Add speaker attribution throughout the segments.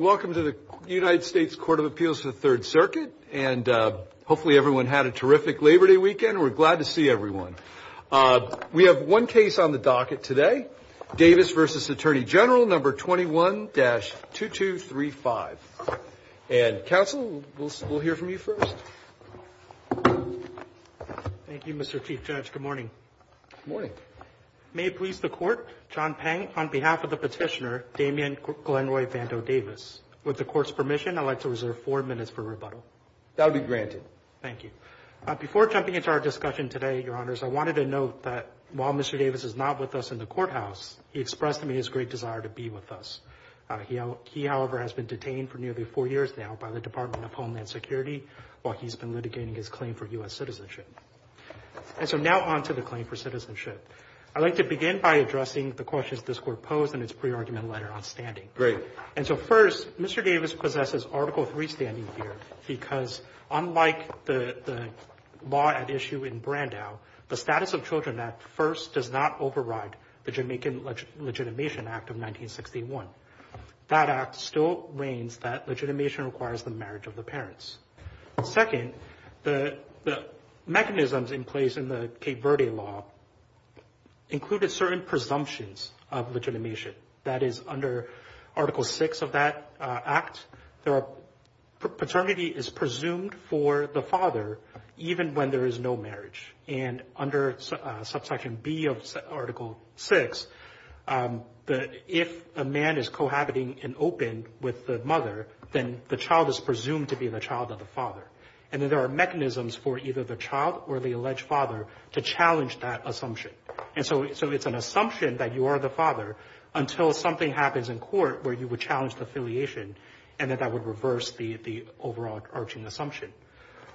Speaker 1: Welcome to the United States Court of Appeals for the Third Circuit, and uh, hopefully everyone had a terrific Labor Day weekend. We're glad to see everyone. Uh, we have one case on the docket today, Davis v. Attorney General, number 21-2235. And, counsel, we'll hear from you first.
Speaker 2: Thank you, Mr. Chief Judge. Good morning.
Speaker 1: Good morning.
Speaker 2: May it please the Court, John Peng, on behalf of the petitioner, Damian Glenroy Vando Davis. With the Court's permission, I'd like to reserve four minutes for rebuttal.
Speaker 1: That will be granted.
Speaker 2: Thank you. Uh, before jumping into our discussion today, Your Honors, I wanted to note that while Mr. Davis is not with us in the courthouse, he expressed to me his great desire to be with us. Uh, he, however, has been detained for nearly four years now by the Department of Homeland Security while he's been litigating his claim for U.S. citizenship. And so now on to the claim for citizenship. I'd like to begin by addressing the questions this Court posed in its pre-argument letter on standing.
Speaker 1: Great.
Speaker 2: And so first, Mr. Davis possesses Article III standing here because, unlike the law at issue in Brandao, the Status of Children Act first does not override the Jamaican Legitimation Act of 1961. That act still reigns that legitimation requires the marriage of the parents. Second, the mechanisms in place in the Cape Verde law included certain presumptions of legitimation. That is, under Article 6 of that uh, act, paternity is presumed for the father even when there is no marriage. And under uh, subsection B of Article 6, um, if a man is cohabiting in open with the mother, then the child is presumed to be the child of the father. And then there are mechanisms for either the child or the alleged father to challenge that assumption. And so so it's an assumption that you are the father until something happens in court where you would challenge the affiliation, and then that would reverse the overall arching assumption.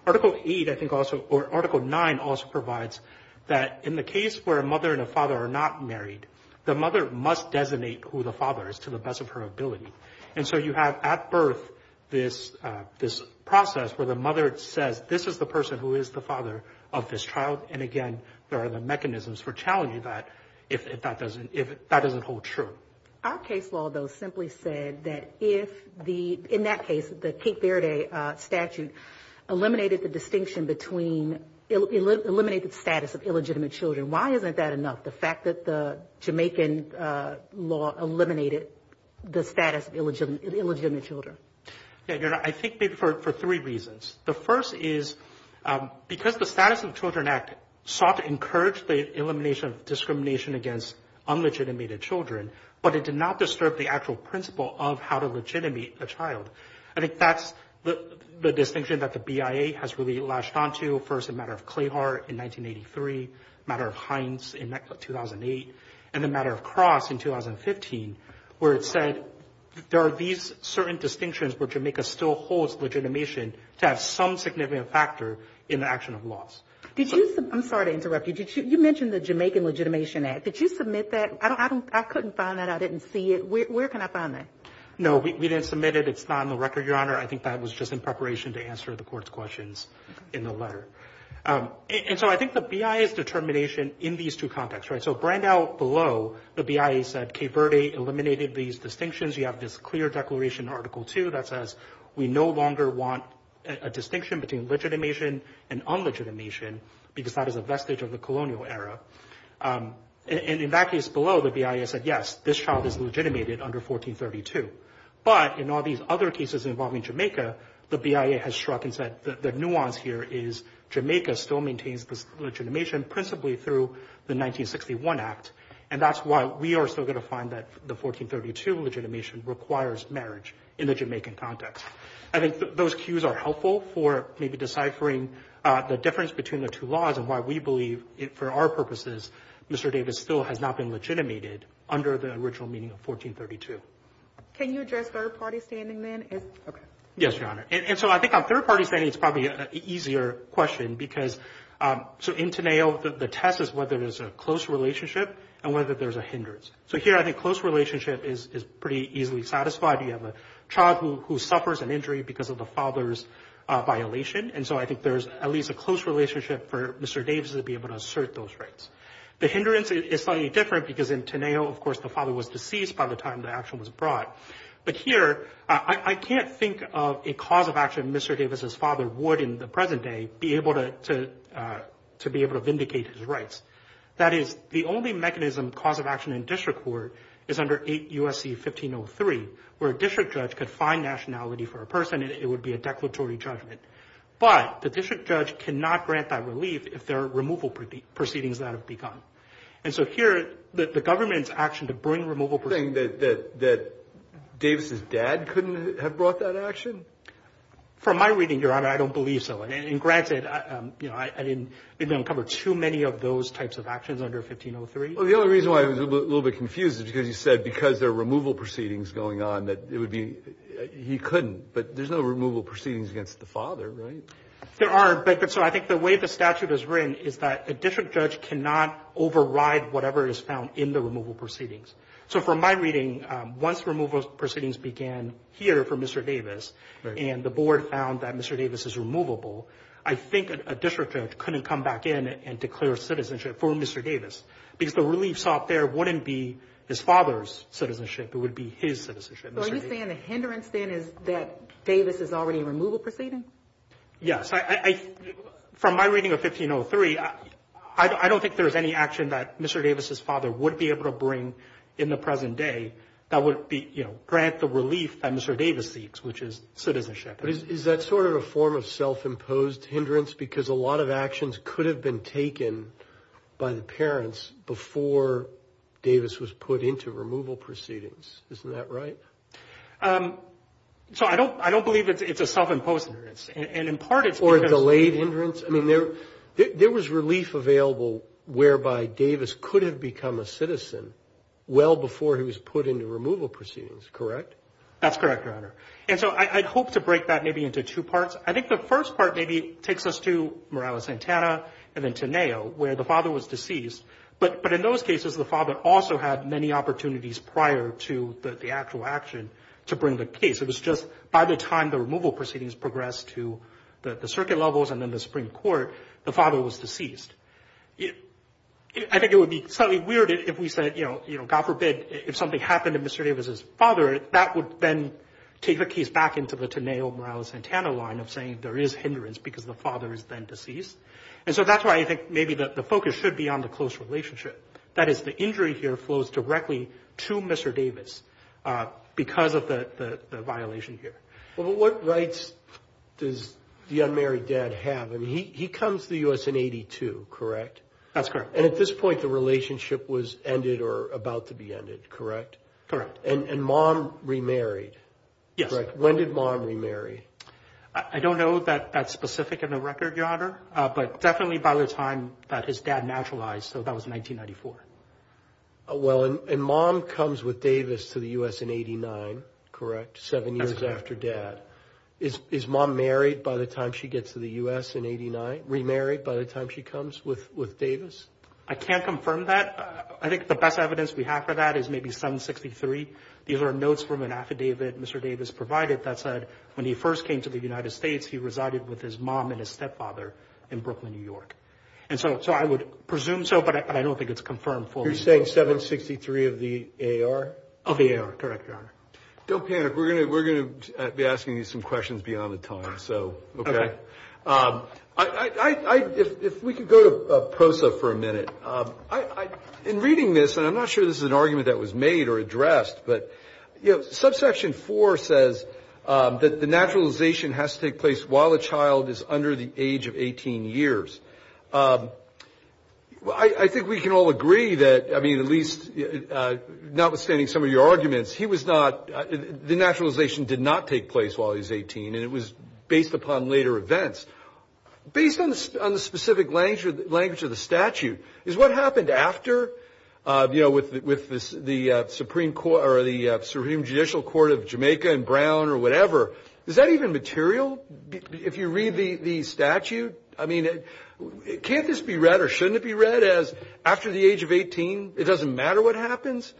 Speaker 2: Article 8, I think also, or Article 9 also provides that in the case where a mother and a father are not married, the mother must designate who the father is to the best of her ability. And so you have at birth this uh this process where the mother says, this is the person who is the father of this child. And again, there are the mechanisms for challenging that if that doesn't hold true.
Speaker 3: Our case law, though, simply said that if the, in that case, the Cape Verde uh, statute eliminated the distinction between, eliminated the status of illegitimate children. Why isn't that enough? The fact that the Jamaican uh, law eliminated the status of illegitimate children.
Speaker 2: Yeah, I think maybe for three reasons. The first is um, because the Status of Children Act sought to encourage the elimination of discrimination against unlegitimated children, but it did not disturb the actual principle of how to legitimate a child. I think that's the distinction that the BIA has really latched onto. First, a matter of Clahar in 1983, a matter of Hines in 2008, and the matter of Cross in 2015, where it said there are these certain distinctions where Jamaica still holds legitimation to have some significant factor in the action of laws.
Speaker 3: Did you, I'm sorry to interrupt you. Did you you mentioned the Jamaican Legitimation Act. Did you submit that? I don't I don't I couldn't find that. I didn't see it. Where can I find that?
Speaker 2: No, we didn't submit it. It's not on the record, Your Honor. I think that was just in preparation to answer the court's questions in the letter. Um, and so I think the BIA's determination in these two contexts, right? So Brandao below, the BIA said Cape Verde eliminated these distinctions. You have this clear declaration in Article 2 that says we no longer want a distinction between legitimation and unlegitimation because that is a vestige of the colonial era. Um, and in that case below, the BIA said, yes, this child is legitimated under 1432. But in all these other cases involving Jamaica, the BIA has struck and said the nuance here is Jamaica still maintains this legitimation principally through the 1961 Act. And that's why we are still going to find that the 1432 legitimation requires marriage in the Jamaican context. I think those cues are helpful for maybe deciphering uh, the difference between the two laws and why we believe, for our purposes, Mr. Davis still has not been legitimated under the original meaning of 1432.
Speaker 3: Can you address third-party standing then?
Speaker 2: Yes, Your Honor. And so I think on third-party standing, it's probably an easier question because um, so in Tineo, the test is whether there's a close relationship and whether there's a hindrance. So here I think close relationship is pretty easily satisfied. You have a child who suffers an injury because of the father's uh, violation. And so I think there's at least a close relationship for Mr. Davis to be able to assert those rights. The hindrance is slightly different because in Tineo, of course, the father was deceased by the time the action was brought. But here, uh, I can't think of a cause of action Mr. Davis's father would in the present day be able to to uh, be able to vindicate his rights. That is, the only mechanism cause of action in district court is under 8 U.S.C. 1503, where a district judge could find nationality for a person and it would be a declaratory judgment. But the district judge cannot grant that relief if there are removal proceedings that have begun. And so here, the government's action to bring removal proceedings.
Speaker 1: You're saying that Davis's dad couldn't have brought that action?
Speaker 2: From my reading, Your Honor, I don't believe so. And granted, um, you know, I didn't uncover too many of those types of actions under 1503.
Speaker 1: Well, the only reason why I was a little bit confused is because you said because there are removal proceedings going on that it would be he couldn't. But there's no removal proceedings against the father, right?
Speaker 2: There are. But so I think the way the statute is written is that a district judge cannot override whatever is found in the removal proceedings. So from my reading, um, once removal proceedings began here for Mr. Davis and the board found that Mr. Davis is removable, I think a district judge couldn't come back in and declare citizenship for Mr. Davis because the relief sought there wouldn't be his father's citizenship. It would be his citizenship.
Speaker 3: So are you saying the hindrance then is that Davis is already in removal proceedings?
Speaker 2: Yes. I I from my reading of 1503, I don't think there's any action that Mr. Davis's father would be able to bring in the present day that would be, you know, grant the relief that Mr. Davis seeks, which is citizenship.
Speaker 4: But is that sort of a form of self-imposed hindrance? Because a lot of actions could have been taken by the parents before Davis was put into removal proceedings. Isn't that right?
Speaker 2: Um, so I don't believe it's a self-imposed hindrance. And in part it's because
Speaker 4: Or a delayed hindrance? I mean, there was relief available whereby Davis could have become a citizen well before he was put into removal proceedings, correct?
Speaker 2: That's correct, Your Honor. And so I'd hope to break that maybe into two parts. I think the first part maybe takes us to Morales-Santana and then to Neo, where the father was deceased. But in those cases, the father also had many opportunities prior to the actual action to bring the case. It was just by the time the removal proceedings progressed to the circuit levels and then the Supreme Court, the father was deceased. I think it would be slightly weird if we said, you know, you know, God forbid, if something happened to Mr. Davis's father, that would then take the case back into the Neo-Morales-Santana line of saying there is hindrance because the father is then deceased. And so that's why I think maybe the focus should be on the close relationship. That is, the injury here flows directly to Mr. Davis uh, because of the violation here.
Speaker 4: Well, but what rights does the unmarried dad have? I mean, he comes to the U.S. in 82, correct?
Speaker 2: That's correct.
Speaker 4: And at this point, the relationship was ended or about to be ended, correct?
Speaker 2: Correct.
Speaker 4: And mom remarried?
Speaker 2: Yes.
Speaker 4: Correct. When did mom remarry?
Speaker 2: I don't know that that's specific in the record, Your Honor, uh, but definitely by the time that his dad naturalized, so that was 1994.
Speaker 4: Uh, well, and mom comes with Davis to the U.S. in 89, correct? Seven years after dad. Is is mom married by the time she gets to the U.S. in 89? Remarried by the time she comes with Davis?
Speaker 2: I can't confirm that. I think the best evidence we have for that is maybe 763. These are notes from an affidavit Mr. Davis provided that said when he first came to the United States, he resided with his mom and his stepfather in Brooklyn, New York. And so I would presume so, but I don't think it's confirmed fully.
Speaker 4: You're saying 763 of the AR?
Speaker 2: Of the AAR, correct, Your Honor.
Speaker 1: Don't panic. We're going to uh, be asking you some questions beyond the time, so, okay? Um, if we could go to uh, PROSA for a minute. Um, in reading this, and I'm not sure this is an argument that was made or addressed, but, you know, subsection 4 says um, that the naturalization has to take place while a child is under the age of 18 years. I think we can all agree that, I mean, at least uh, notwithstanding some of your arguments, he was not, uh, the naturalization did not take place while he was 18, and it was based upon later events. Based on the specific language of the statute, is what happened after, uh, you know, with with the Supreme Court or the Supreme Judicial Court of Jamaica and Brown or whatever, is that even material? If you read the statute, I mean, can't this be read or shouldn't it be read as after the age of 18, it doesn't matter what happens?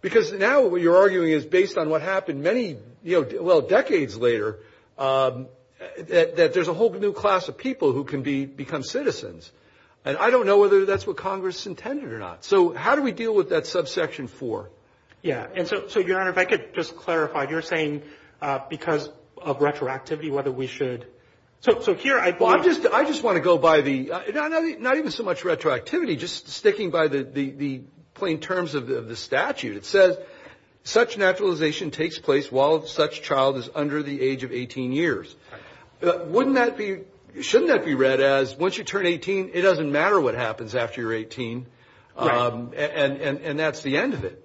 Speaker 1: Because now what you're arguing is based on what happened many, you know, well, decades later, um, that there's a whole new class of people who can be become citizens. And I don't know whether that's what Congress intended or not. So how do we deal with that subsection 4?
Speaker 2: Yeah. And so, so Your Honor, if I could just clarify, you're saying uh, because of retroactivity, whether we should – so here I believe –
Speaker 1: Well, I just want to go by the uh, – not even so much retroactivity, just sticking by the plain terms of the statute. It says such naturalization takes place while such child is under the age of 18 years. Uh, wouldn't that be – shouldn't that be read as once you turn 18, it doesn't matter what happens after you're 18, um, and that's the end of it?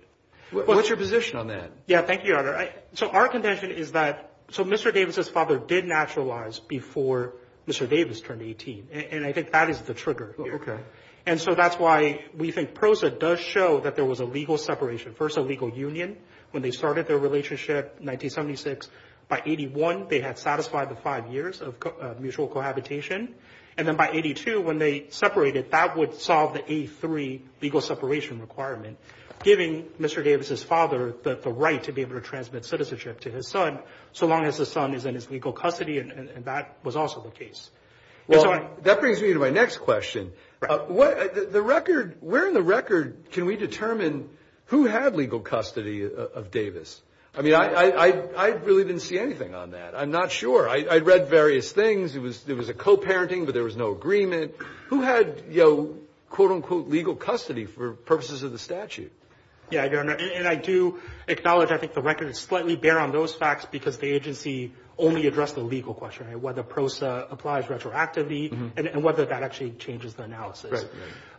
Speaker 1: What's your position on that?
Speaker 2: Yeah, thank you, Your Honor. So our contention is that – so Mr. Davis's father did naturalize before Mr. Davis turned 18, and I think that is the trigger here.
Speaker 1: Oh, okay.
Speaker 2: And so that's why we think PROSA does show that there was a legal separation. First, a legal union. When they started their relationship in 1976, by 81, they had satisfied the five years of uh, mutual cohabitation. And then by 82, when they separated, that would solve the A3 legal separation requirement, giving Mr. Davis's father the right to be able to transmit citizenship to his son, so long as the son is in his legal custody, and that was also the case.
Speaker 1: Well, that brings me to my next question. Uh, uh, the record – where in the record can we determine who had legal custody uh, of Davis? I mean, I I I really didn't see anything on that. I'm not sure. I read various things. It was there was a co-parenting, but there was no agreement. Who had, you know, quote-unquote legal custody for purposes of the statute?
Speaker 2: Yeah, Your Honor, and I do acknowledge I think the record is slightly bare on those facts because the agency only addressed the legal question, whether PROSA applies retroactively mm-hmm. and whether that actually changes the analysis.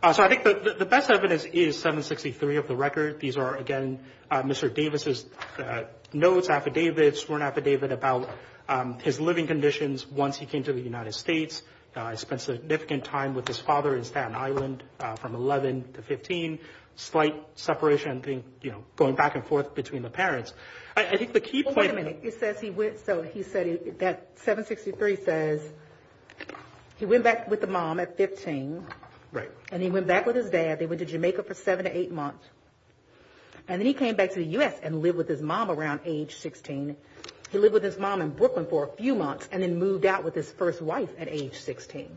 Speaker 1: Uh,
Speaker 2: so I think the best evidence is 763 of the record. These are, again, uh, Mr. Davis's uh, notes, affidavits, sworn affidavit about um, his living conditions once he came to the United States. He spent significant time with his father in Staten Island from 11 to 15, slight separation, thing, you know, going back and forth between the parents. I think the key point –
Speaker 3: Wait a minute. It says he went – so he said that 763 says he went back with the mom at 15.
Speaker 2: Right.
Speaker 3: And he went back with his dad. They went to Jamaica for seven to eight months. And then he came back to the U.S. and lived with his mom around age 16. He lived with his mom in Brooklyn for a few months and then moved out with his first wife at age 16.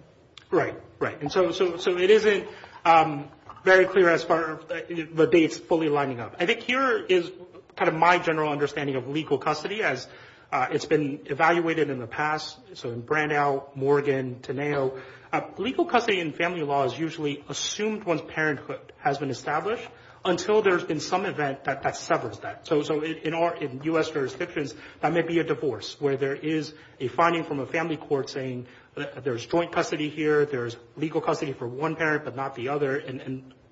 Speaker 2: Right, right. And so so it isn't um, very clear as far as the dates fully lining up. I think here is kind of my general understanding of legal custody as uh, it's been evaluated in the past. So in Brandao, Morgan, Tineo, uh, legal custody in family law is usually assumed once parenthood has been established until there's been some event that severs that. So it in our in U.S. jurisdictions, that may be a divorce where there is a finding from a family court saying there's joint custody here, there's legal custody for one parent but not the other,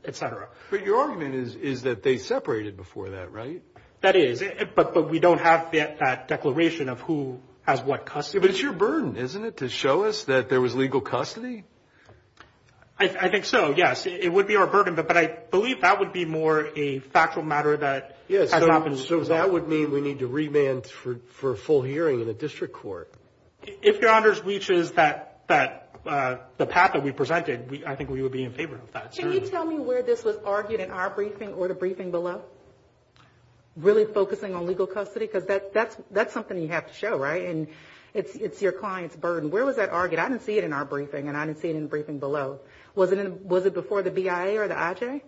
Speaker 2: et cetera.
Speaker 1: But your argument is that they separated before that, right?
Speaker 2: That is. But we don't have that declaration of who has what custody.
Speaker 1: But it's your burden, isn't it, to show us that there was legal custody?
Speaker 2: I think so, yes. It would be our burden. But but I believe that would be more a factual matter that has not been resolved.
Speaker 4: So that would mean we need to remand for a full hearing in a district court.
Speaker 2: If Your Honors reaches that, that uh the path that we presented, I think we would be in favor of that.
Speaker 3: Can you tell me where this was argued in our briefing or the briefing below? Really focusing on legal custody? Because that's that's something you have to show, right? And it's it's your client's burden. Where was that argued? I didn't see it in our briefing, and I didn't see it in the briefing below. Was it was it before the BIA or the IJ?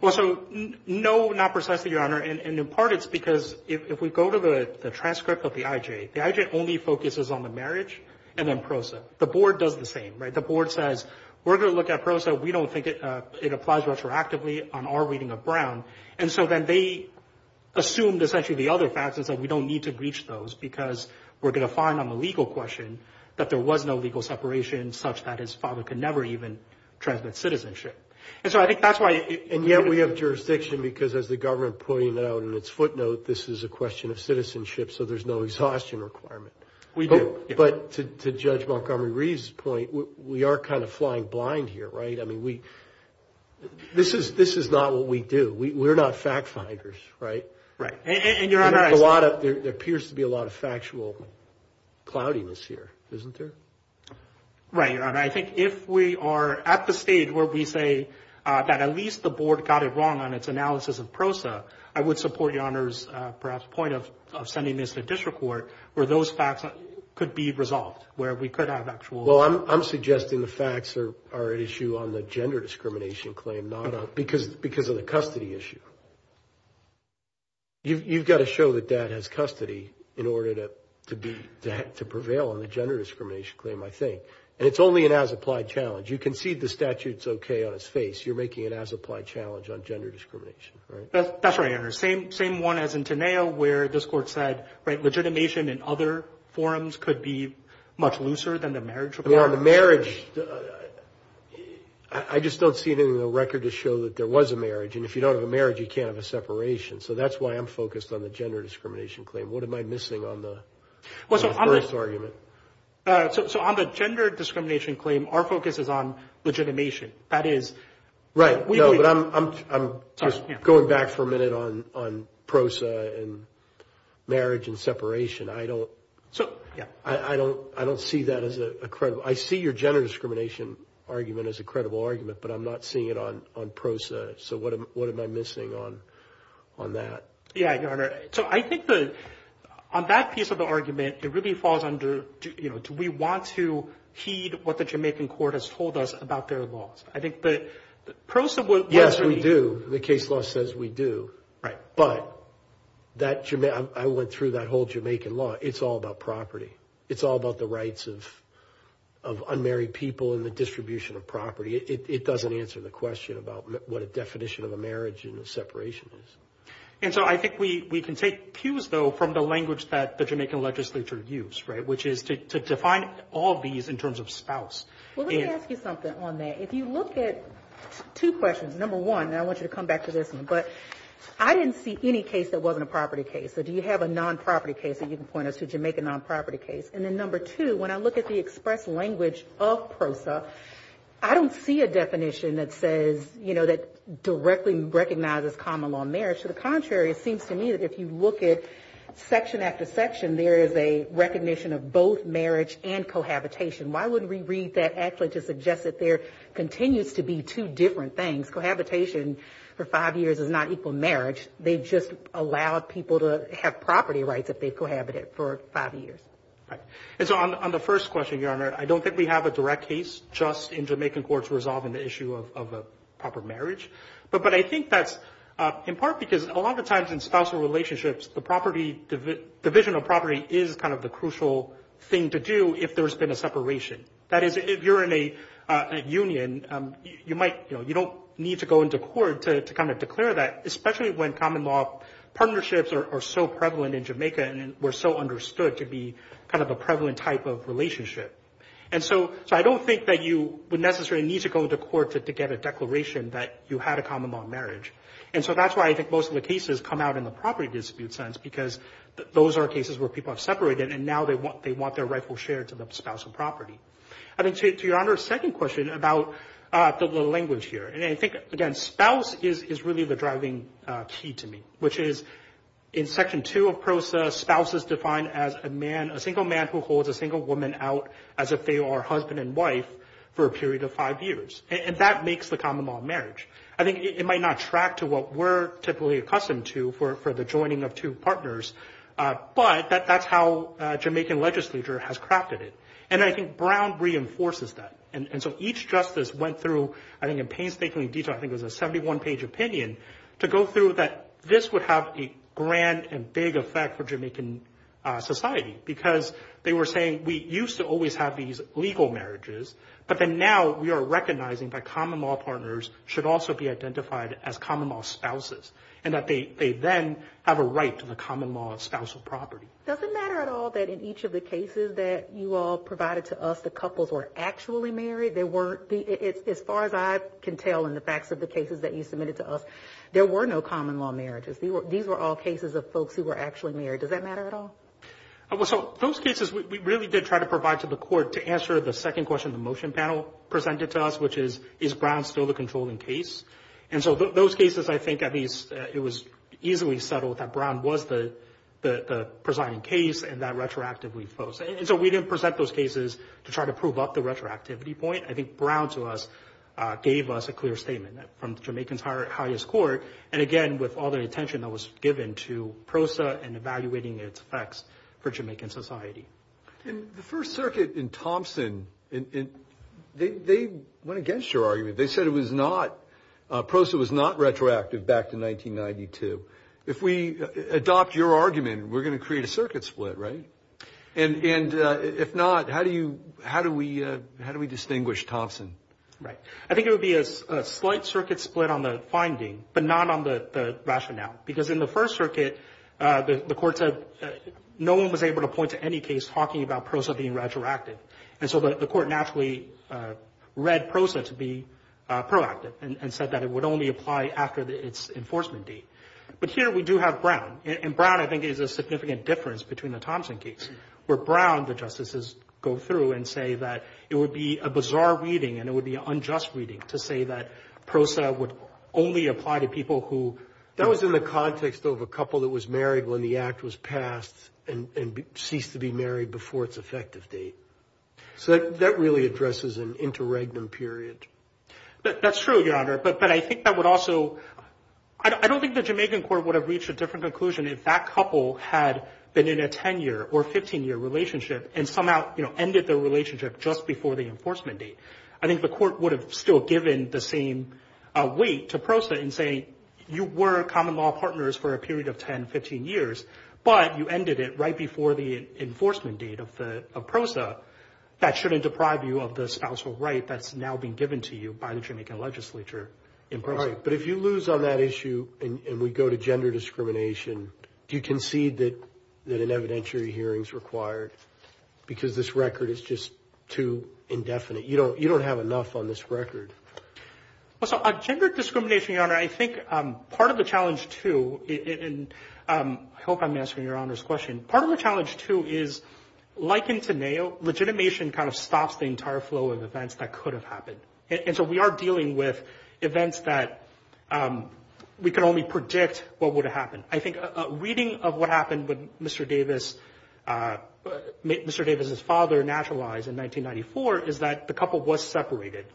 Speaker 2: Well, so no, not precisely, Your Honor. And in part it's because if we go to the transcript of the IJ, the IJ only focuses on the marriage and then PROSA. The board does the same, right? The board says, we're going to look at PROSA. We don't think uh, it applies retroactively on our reading of Brown. And so then they assumed essentially the other facts and said we don't need to breach those because we're going to find on the legal question that there was no legal separation such that his father could never even transmit citizenship. And so I think that's why.
Speaker 4: And yet we have jurisdiction because as the government pointed out in its footnote, this is a question of citizenship, so there's no exhaustion requirement.
Speaker 2: We do.
Speaker 4: But to Judge Montgomery-Reeves' point, we are kind of flying blind here, right? I mean, we this is this is not what we do. We're not fact finders, right?
Speaker 2: Right. And, Your Honor, I.
Speaker 4: There appears to be a lot of factual cloudiness here, isn't there?
Speaker 2: Right, Your Honor. I think if we are at the stage where we say uh, that at least the board got it wrong on its analysis of PROSA, I would support Your Honor's uh, perhaps point of sending this to district court where those facts could be resolved, where we could have actual.
Speaker 4: Well, I'm I'm suggesting the facts are at issue on the gender discrimination claim, not because because of the custody issue. you've you've got to show that dad has custody in order to to ha to prevail on the gender discrimination claim, I think. And it's only an as-applied challenge. You concede the statute's okay on its face. You're making an as-applied challenge on gender discrimination, right?
Speaker 2: That's right, Your Honor. Same one as in Tineo where this court said, right, legitimation in other forums could be much looser than the marriage requirement.
Speaker 4: On the marriage, uh, I just don't see anything in the record to show that there was a marriage. And if you don't have a marriage, you can't have a separation. So that's why I'm focused on the gender discrimination claim. What am I missing on the first argument?
Speaker 2: Uh, so on the gender discrimination claim, our focus is on legitimation. That is...
Speaker 4: Right. No, but I'm just going back for a minute on PROSA and marriage and separation. I don't see that as a credible... I see your gender discrimination argument as a credible argument, but I'm not seeing it on on PROSA. So what am I missing on that?
Speaker 2: Yeah, Your Honor. So I think that on that piece of the argument, it really falls under, you know, do we want to heed what the Jamaican court has told us about their laws? I think that PROSA was...
Speaker 4: Yes, we do. The case law says we do.
Speaker 2: Right.
Speaker 4: But that, Jama I went through that whole Jamaican law. It's all about property. It's all about the rights of unmarried people and the distribution of property. It doesn't answer the question about what a definition of a marriage and a separation is.
Speaker 2: And so I think we can take cues, though, from the language that the Jamaican legislature used, right, which is to define all of these in terms of spouse.
Speaker 3: Well, let me ask you something on that. If you look at two questions. Number one, and I want you to come back to this one, but I didn't see any case that wasn't a property case. So do you have a non-property case that you can point us to, Jamaican non-property case? And then number two, when I look at the express language of PROSA, I don't see a definition that says, you know, that directly recognizes common law marriage. To the contrary, it seems to me that if you look at section after section, there is a recognition of both marriage and cohabitation. Why wouldn't we read that actually to suggest that there continues to be two different things? Cohabitation for five years is not equal marriage. They just allowed people to have property rights if they've cohabited for five years.
Speaker 2: And so on the first question, Your Honor, I don't think we have a direct case just in Jamaican courts resolving the issue of a proper marriage. But I think that's uh, in part because a lot of times in spousal relationships, the property division of property is kind of the crucial thing to do if there's been a separation. That is, if you're in a uh, union, um, you might, you know, you don't need to go into court to kind of declare that, especially when common law partnerships are so prevalent in Jamaica and were so understood to be kind of a prevalent type of relationship. And so so I don't think that you would necessarily need to go into court to get a declaration that you had a common law marriage. And so that's why I think most of the cases come out in the property dispute sense, because those are cases where people have separated and now they want they want their rightful share to the spousal property. I think to Your Honor's second question about uh, the language here, and I think, again, spouse is is really the driving uh, key to me, which is in Section 2 of PROSA, spouse is defined as a man, a single man who holds a single woman out as if they are husband and wife for a period of five years. And that makes the common law marriage. I think it might not track to what we're typically accustomed to for the joining of two partners, uh, but that that's how uh, Jamaican legislature has crafted it. And I think Brown reinforces that. And and so each justice went through, I think in painstaking detail, I think it was a 71-page opinion, to go through that this would have a grand and big effect for Jamaican uh, society, because they were saying we used to always have these legal marriages, but then now we are recognizing that common law partners should also be identified as common law spouses, and that they then have a right to the common law of spousal property.
Speaker 3: Does it matter at all that in each of the cases that you all provided to us, the couples were actually married? They were As far as I can tell in the facts of the cases that you submitted to us, there were no common law marriages. These were all cases of folks who were actually married. Does that matter at all?
Speaker 2: Uh, well, So those cases we really did try to provide to the court to answer the second question the motion panel presented to us, which is, is Brown still the controlling case? And so those cases, I think at least uh, it was easily settled that Brown was the presiding case and that retroactively folks. And so we didn't present those cases to try to prove up the retroactivity point. I think Brown to us uh, gave us a clear statement from the Jamaican's highest court, and again with all the attention that was given to PROSA and evaluating its effects for Jamaican society.
Speaker 1: And the First Circuit in Thompson, they went against your argument. They said it was not, Uh, PROSA was not retroactive back to 1992. if we uh, adopt your argument, we're going to create a circuit split, right? And and uh if not, how do you how do we uh how do we distinguish Thompson?
Speaker 2: Right. I think it would be a slight circuit split on the finding, but not on the rationale. Because in the First Circuit, uh, the court said no one was able to point to any case talking about PROSA being retroactive. And so the court naturally read PROSA to be Uh, proactive and said that it would only apply after its enforcement date. But here we do have Brown. And Brown, I think, is a significant difference between the Thompson case, where Brown, the justices go through and say that it would be a bizarre reading and it would be an unjust reading to say that PROSA would only apply to people who.
Speaker 4: That was in the context of a couple that was married when the act was passed and ceased to be married before its effective date. So that really addresses an interregnum period.
Speaker 2: That's true, Your Honor. But I think that would also, I don't think the Jamaican court would have reached a different conclusion if that couple had been in a 10-year or 15-year relationship and somehow you know, ended their relationship just before the enforcement date. I think the court would have still given the same uh, weight to PROSA in saying you were common law partners for a period of 10, 15 years, but you ended it right before the enforcement date of the of PROSA. That shouldn't deprive you of the spousal right that's now being given to you by the Jamaican legislature in PROSA.
Speaker 4: All right. But if you lose on that issue and we go to gender discrimination, do you concede that an evidentiary hearing is required because this record is just too indefinite? You don't have enough on this record.
Speaker 2: Well, so on gender discrimination, Your Honor, I think um, part of the challenge, too, and um, I hope I'm answering Your Honor's question, part of the challenge, too, is like in Tineo, legitimation kind of stops the entire flow of events that could have happened. And so we are dealing with events that um, we can only predict what would have happened. I think a reading of what happened when Mr. Davis, uh, uh, Mr. Davis's father naturalized in 1994 is that the couple was separated.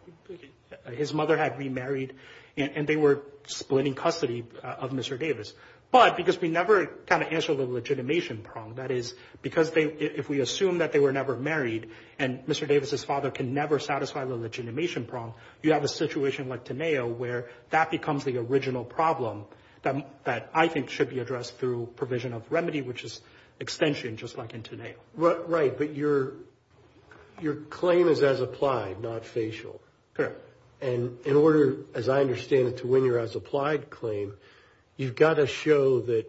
Speaker 2: His mother had remarried and they were splitting custody uh, of Mr. Davis. But because we never kind of answered the legitimation prong, that is because if we assume that they were never married and Mr. Davis's father can never satisfy the legitimation prong, you have a situation like Tineo where that becomes the original problem that, that I think should be addressed through provision of remedy, which is extension, just like in Tineo.
Speaker 4: Right. But your your claim is as applied, not facial.
Speaker 2: Correct.
Speaker 4: And in order, as I understand it, to win your as applied claim, you've got to show that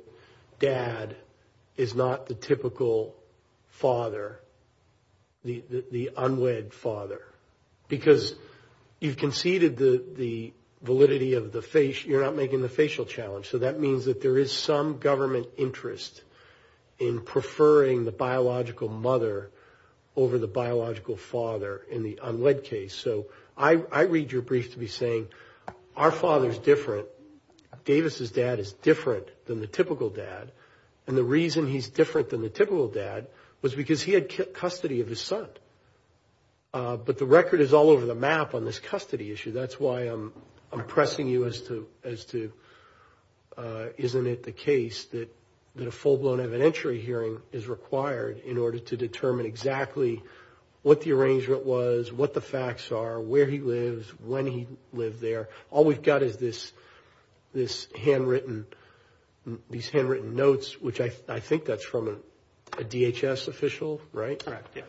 Speaker 4: dad is not the typical father, the unwed father. Because you've conceded the validity of the face, you're not making the facial challenge. So that means that there is some government interest in preferring the biological mother over the biological father in the unwed case. So I read your brief to be saying our father's different. Davis's dad is different than the typical dad. And the reason he's different than the typical dad was because he had custody of his son. Uh, but the record is all over the map on this custody issue. That's why I'm pressing you as to uh, isn't it the case that a full-blown evidentiary hearing is required in order to determine exactly what the arrangement was, what the facts are, where he lives, when he lived there. All we've got is this handwritten, these handwritten notes, which I think that's from a DHS official, right?
Speaker 2: Correct, yeah.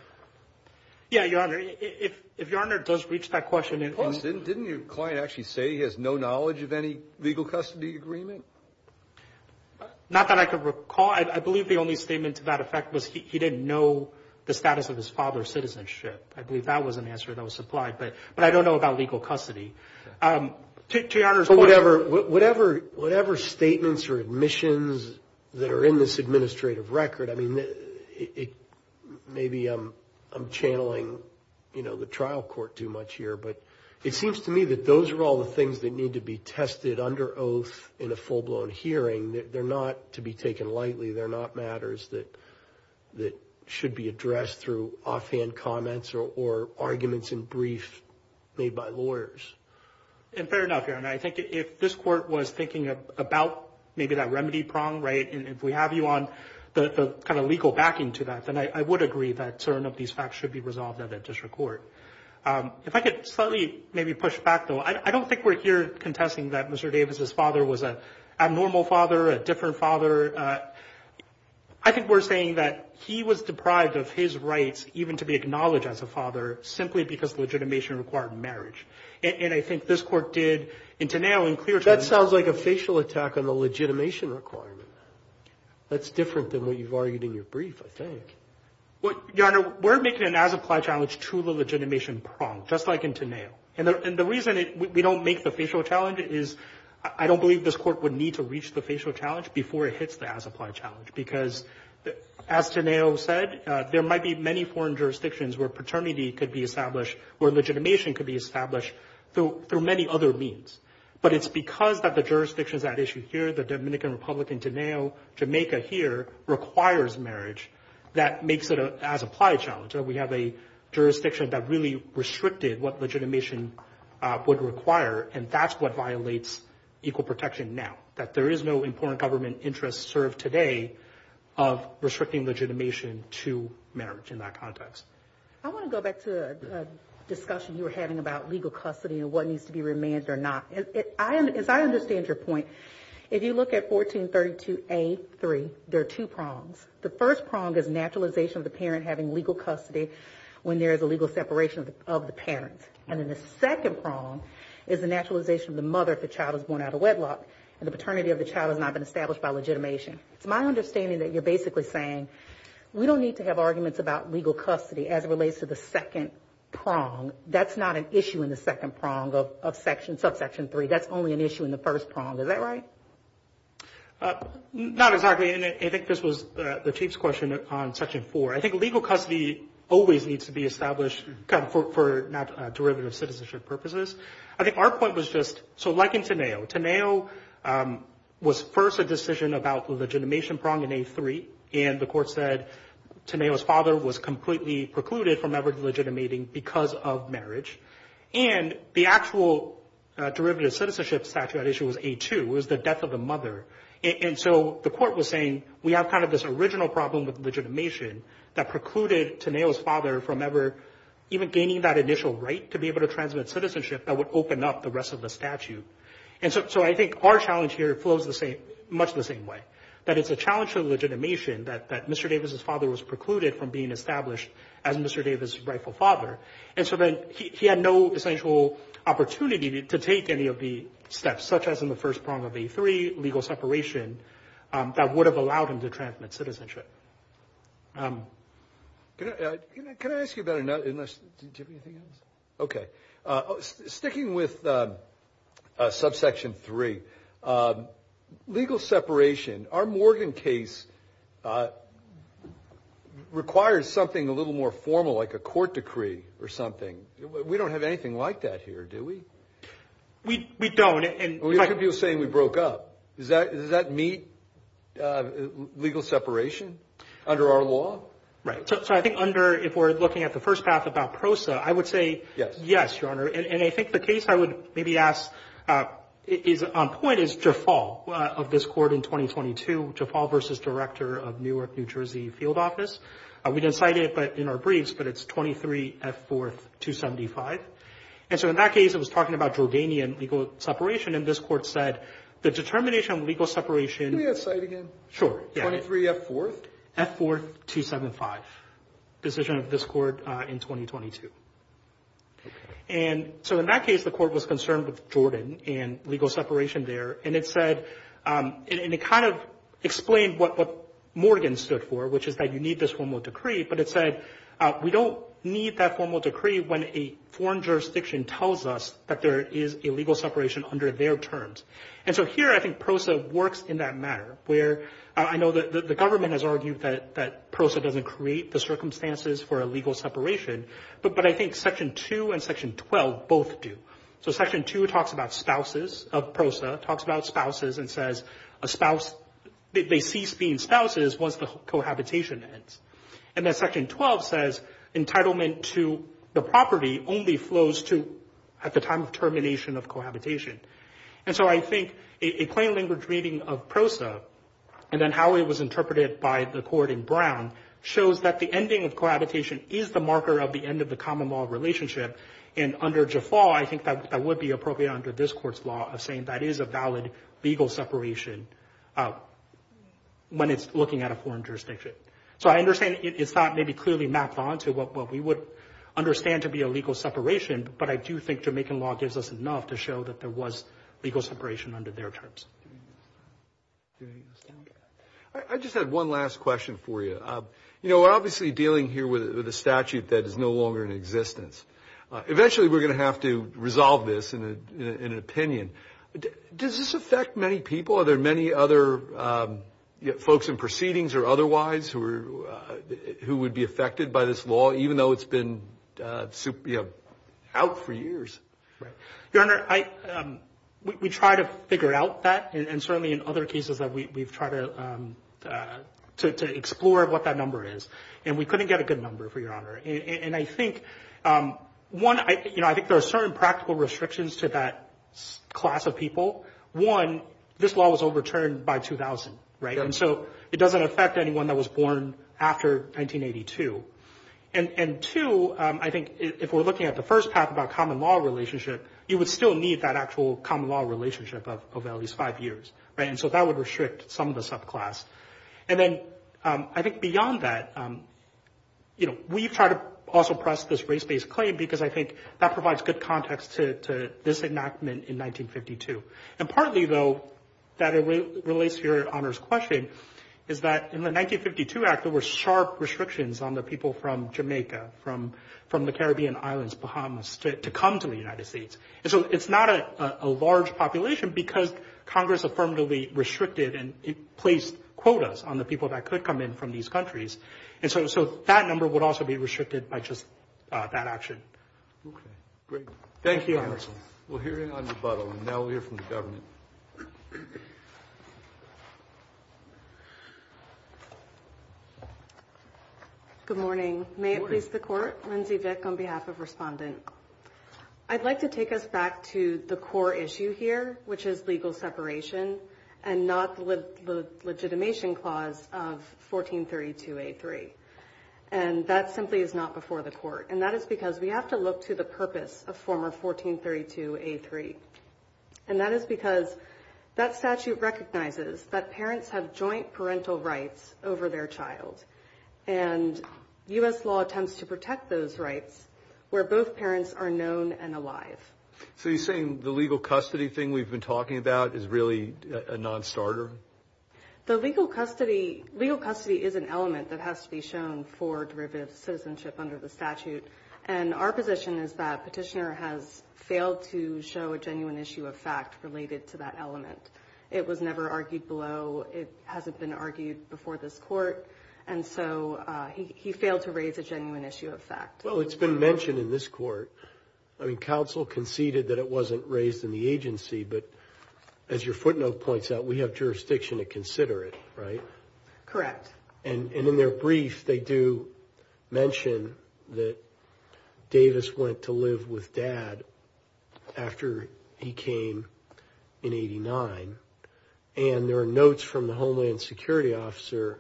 Speaker 2: Yeah, Your Honor, if Your Honor does reach that question.
Speaker 1: Didn't your client actually say he has no knowledge of any legal custody agreement?
Speaker 2: Not that I could recall. I believe the only statement to that effect was he didn't know the status of his father's citizenship. I believe that was an answer that was supplied. But I don't know about legal custody. Um, To Your Honor's point.
Speaker 4: Whatever statements or admissions that are in this administrative record, I mean, it, maybe I'm I'm channeling, you know, the trial court too much here. But it seems to me that those are all the things that need to be tested under oath in a full-blown hearing. They're not to be taken lightly. They're not matters that that should be addressed through offhand comments or arguments in brief made by lawyers.
Speaker 2: And fair enough, Your Honor. I think if this court was thinking about maybe that remedy prong, right, and if we have you on the kind of legal backing to that, then I would agree that certain of these facts should be resolved at a district court. Um, if I could slightly maybe push back, though, I don't think we're here contesting that Mr. Davis's father was a abnormal father, a different father. Uh, I think we're saying that he was deprived of his rights even to be acknowledged as a father simply because legitimation required marriage. And I think this court did in Tineo in clear terms.
Speaker 4: That sounds like a facial attack on the legitimation requirement. That's different than what you've argued in your brief, I think.
Speaker 2: Well, Your Honor, we're making an as-applied challenge to the legitimation prong, just like in Tineo. And the reason we don't make the facial challenge is I don't believe this court would need to reach the facial challenge before it hits the as-applied challenge. Because as Tineo said, uh, there might be many foreign jurisdictions where paternity could be established, where legitimation could be established through many other means. But it's because that the jurisdictions at issue here, the Dominican Republic and Jamaica here, requires marriage that makes it an as-applied challenge. We have a jurisdiction that really restricted what legitimation uh, would require, and that's what violates equal protection now. That there is no important government interest served today of restricting legitimation to marriage in that context.
Speaker 3: I want to go back to a discussion you were having about legal custody and what needs to be remanded or not. As I understand your point, if you look at 1432A3, there are two prongs. The first prong is naturalization of the parent having legal custody when there is a legal separation of the parent. And then the second prong is the naturalization of the mother if the child is born out of wedlock and the paternity of the child has not been established by legitimation. It's my understanding that you're basically saying we don't need to have arguments about legal custody as it relates to the second prong. That's not an issue in the second prong of section subsection 3. That's only an issue in the first prong. Is that right?
Speaker 2: Uh, not exactly. And I think this was uh, the Chief's question on section 4. I think legal custody always needs to be established for not uh, derivative citizenship purposes. I think our point was just, so like in Tineo, Tineo um, was first a decision about the legitimation prong in A3, and the court said Tineo's father was completely precluded from ever legitimating because of marriage. And the actual uh, derivative citizenship statute at issue was A.2. It was the death of the mother. And so the court was saying we have kind of this original problem with legitimation that precluded Tineo's father from ever even gaining that initial right to be able to transmit citizenship that would open up the rest of the statute. And so I think our challenge here flows the same much the same way, that it's a challenge to legitimation that Mr. Davis' father was precluded from being established as Mr. Davis' rightful father. And so then he had no essential opportunity to take any of the steps, such as in the first prong of A3, legal separation, um, that would have allowed him to transmit citizenship.
Speaker 1: Um, uh, can I can I ask you about another? Do you have anything else? Okay. Uh, oh, sticking with um, uh, subsection 3, legal separation, our Morgan case uh, requires something a little more formal, like a court decree or something. We don't have anything like that here, do we?
Speaker 2: We we don't.
Speaker 1: And we have people saying we broke up. Does that meet uh, legal separation under our law?
Speaker 2: Right. So I think under, if we're looking at the first path about PROSA, I would say yes, Your Honor. And I think the case I would maybe ask uh, is on point is Jaffal uh, of this court in 2022, Jaffal versus Director of Newark, New Jersey Field Office. Uh, we didn't cite it but in our briefs, but it's 23 F. 4th 275. And so in that case, it was talking about Jordanian legal separation, and this court said the determination of legal separation.
Speaker 1: Can we have cite again?
Speaker 2: Sure.
Speaker 1: 23 F. 4th?
Speaker 2: F. 4th 275. Decision of this court uh, in 2022. And so in that case, the court was concerned with Jordan and legal separation there. And it said, um and it kind of explained what Morgan stood for, which is that you need this formal decree. But it said uh we don't need that formal decree when a foreign jurisdiction tells us that there is a legal separation under their terms. And so here I think PROSA works in that manner, where uh, I know that the government has argued that PROSA doesn't create the circumstances for a legal separation. But I think Section 2 and Section 12 both do. So Section 2 talks about spouses of PROSA, talks about spouses and says a spouse, they cease being spouses once the cohabitation ends. And then Section 12 says entitlement to the property only flows to at the time of termination of cohabitation. And so I think a plain language reading of PROSA and then how it was interpreted by the court in Brown shows that the ending of cohabitation is the marker of the end of the common law relationship. And under Jaffal, I think that would be appropriate under this court's law of saying that is a valid legal separation uh, when it's looking at a foreign jurisdiction. So I understand it's not maybe clearly mapped onto what we would understand to be a legal separation, but I do think Jamaican law gives us enough to show that there was legal separation under their terms.
Speaker 1: I just had one last question for you. Uh, you know, we're obviously dealing here with a statute that is no longer in existence. Uh, eventually we're going to have to resolve this in an opinion. Does this affect many people? Are there many other um, folks in proceedings or otherwise uh, who would be affected by this law, even though it's been uh, out for years? Right.
Speaker 2: Your Honor, um, we try to figure out that, and certainly in other cases that we've tried um, uh, to explore what that number is, and we couldn't get a good number, for your Honor. And I think, um, one, you know, I think there are certain practical restrictions to that class of people. One, this law was overturned by 2000, right? And so it doesn't affect anyone that was born after 1982. And two, um, I think if we're looking at the first path about common law relationship, you would still need that actual common law relationship of at least five years, right? And so that would restrict some of the subclass. And then um, I think beyond that, um, you know, we've tried to also press this race-based claim because I think that provides good context to this enactment in 1952. And partly, though, that relates to your Honor's question, is that in the 1952 Act, there were sharp restrictions on the people from Jamaica, from the Caribbean islands, Bahamas, to come to the United States. And so it's not a large population because Congress affirmatively restricted and placed quotas on the people that could come in from these countries. And so that number would also be restricted by just uh, that action.
Speaker 1: Okay, great. Thank you, Your Honor. We'll hear you on rebuttal, and now we'll hear from the government.
Speaker 5: Good morning. May it please the Court. Lindsay Vick on behalf of Respondent. I'd like to take us back to the core issue here, which is legal separation, and not the legitimation clause of 1432A3. And that simply is not before the Court. And that is because we have to look to the purpose of former 1432A3. And that is because that statute recognizes that parents have joint parental rights over their child. And U.S. law attempts to protect those rights where both parents are known and alive.
Speaker 1: So you're saying the legal custody thing we've been talking about is really a non-starter?
Speaker 5: The legal custody is an element that has to be shown for derivative citizenship under the statute. And our position is that Petitioner has failed to show a genuine issue of fact related to that element. It was never argued below. It hasn't been argued before this Court. And so uh, he failed to raise a genuine issue of fact.
Speaker 4: Well, it's been mentioned in this Court. I mean, counsel conceded that it wasn't raised in the agency. But as your footnote points out, we have jurisdiction to consider it, right?
Speaker 5: Correct.
Speaker 4: And in their brief, they do mention that Davis went to live with Dad after he came in 89. And there are notes from the Homeland Security officer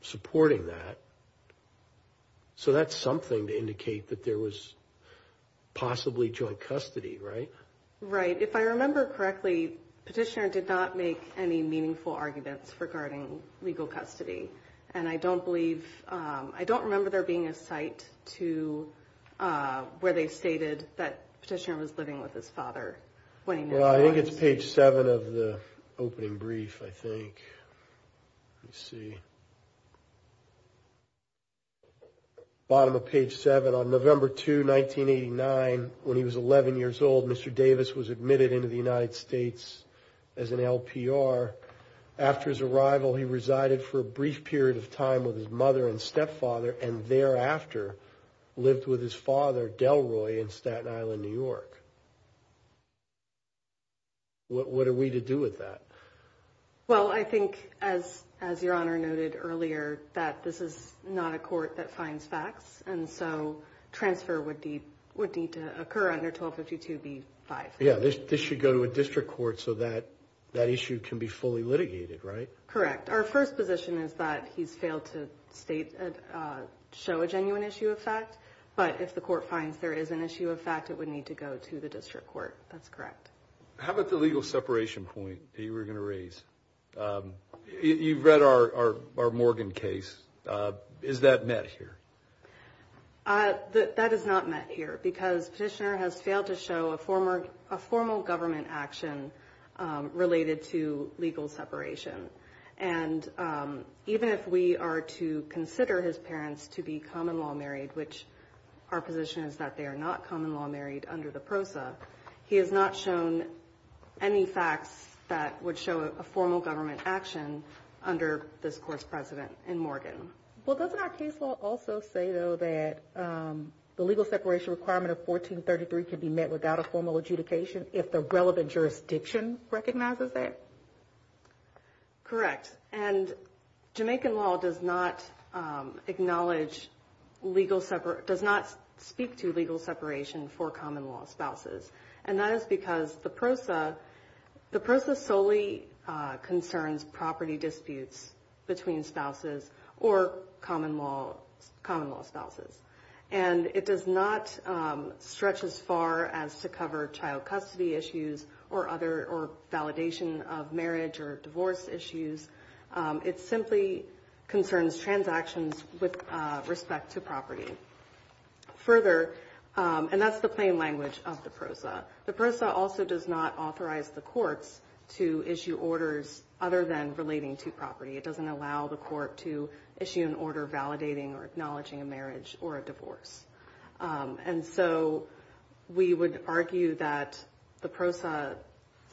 Speaker 4: supporting that. So that's something to indicate that there was possibly joint custody, right?
Speaker 5: Right. If I remember correctly, Petitioner did not make any meaningful arguments regarding legal custody. And I don't believe, um, I don't remember there being a cite to Uh, where they stated that Petitioner was living with his father when he moved on.
Speaker 4: Well, I think it's page 7 of the opening brief, I think. Let me see. Bottom of page 7, on November 2, 1989, when he was 11 years old, Mr. Davis was admitted into the United States as an LPR. After his arrival, he resided for a brief period of time with his mother and stepfather, and thereafter lived with his father, Delroy, in Staten Island, New York. What are we to do with that?
Speaker 5: Well, I think, as Your Honor noted earlier, that this is not a court that finds facts. And so transfer would need to occur under 1252b-5.
Speaker 4: Yeah, this should go to a district court so that that issue can be fully litigated, right?
Speaker 5: Correct. Our first position is that he's failed to uh, show a genuine issue of fact. But if the court finds there is an issue of fact, it would need to go to the district court. That's correct.
Speaker 1: How about the legal separation point that you were going to raise? Um, you've read our Morgan case. Uh, is that met here?
Speaker 5: Uh, that is not met here because Petitioner has failed to show a formal government action um, related to legal separation. And um, even if we are to consider his parents to be common law married, which our position is that they are not common law married under the PROSA, he has not shown any facts that would show a formal government action under this court's precedent in Morgan.
Speaker 3: Well, doesn't our case law also say, though, that um, the legal separation requirement of 1433 can be met without a formal adjudication if the relevant jurisdiction recognizes that?
Speaker 5: Correct. And Jamaican law does not um, acknowledge legal separation, does not speak to legal separation for common law spouses. And that is because the PROSA solely uh, concerns property disputes between spouses or common law spouses. And it does not um, stretch as far as to cover child custody issues or other or validation of marriage or divorce issues. Um, it simply concerns transactions with uh, respect to property. Further, um, and that's the plain language of the PROSA, the PROSA also does not authorize the courts to issue orders other than relating to property. It doesn't allow the court to issue an order validating or acknowledging a marriage or a divorce. Um, and so we would argue that the PROSA,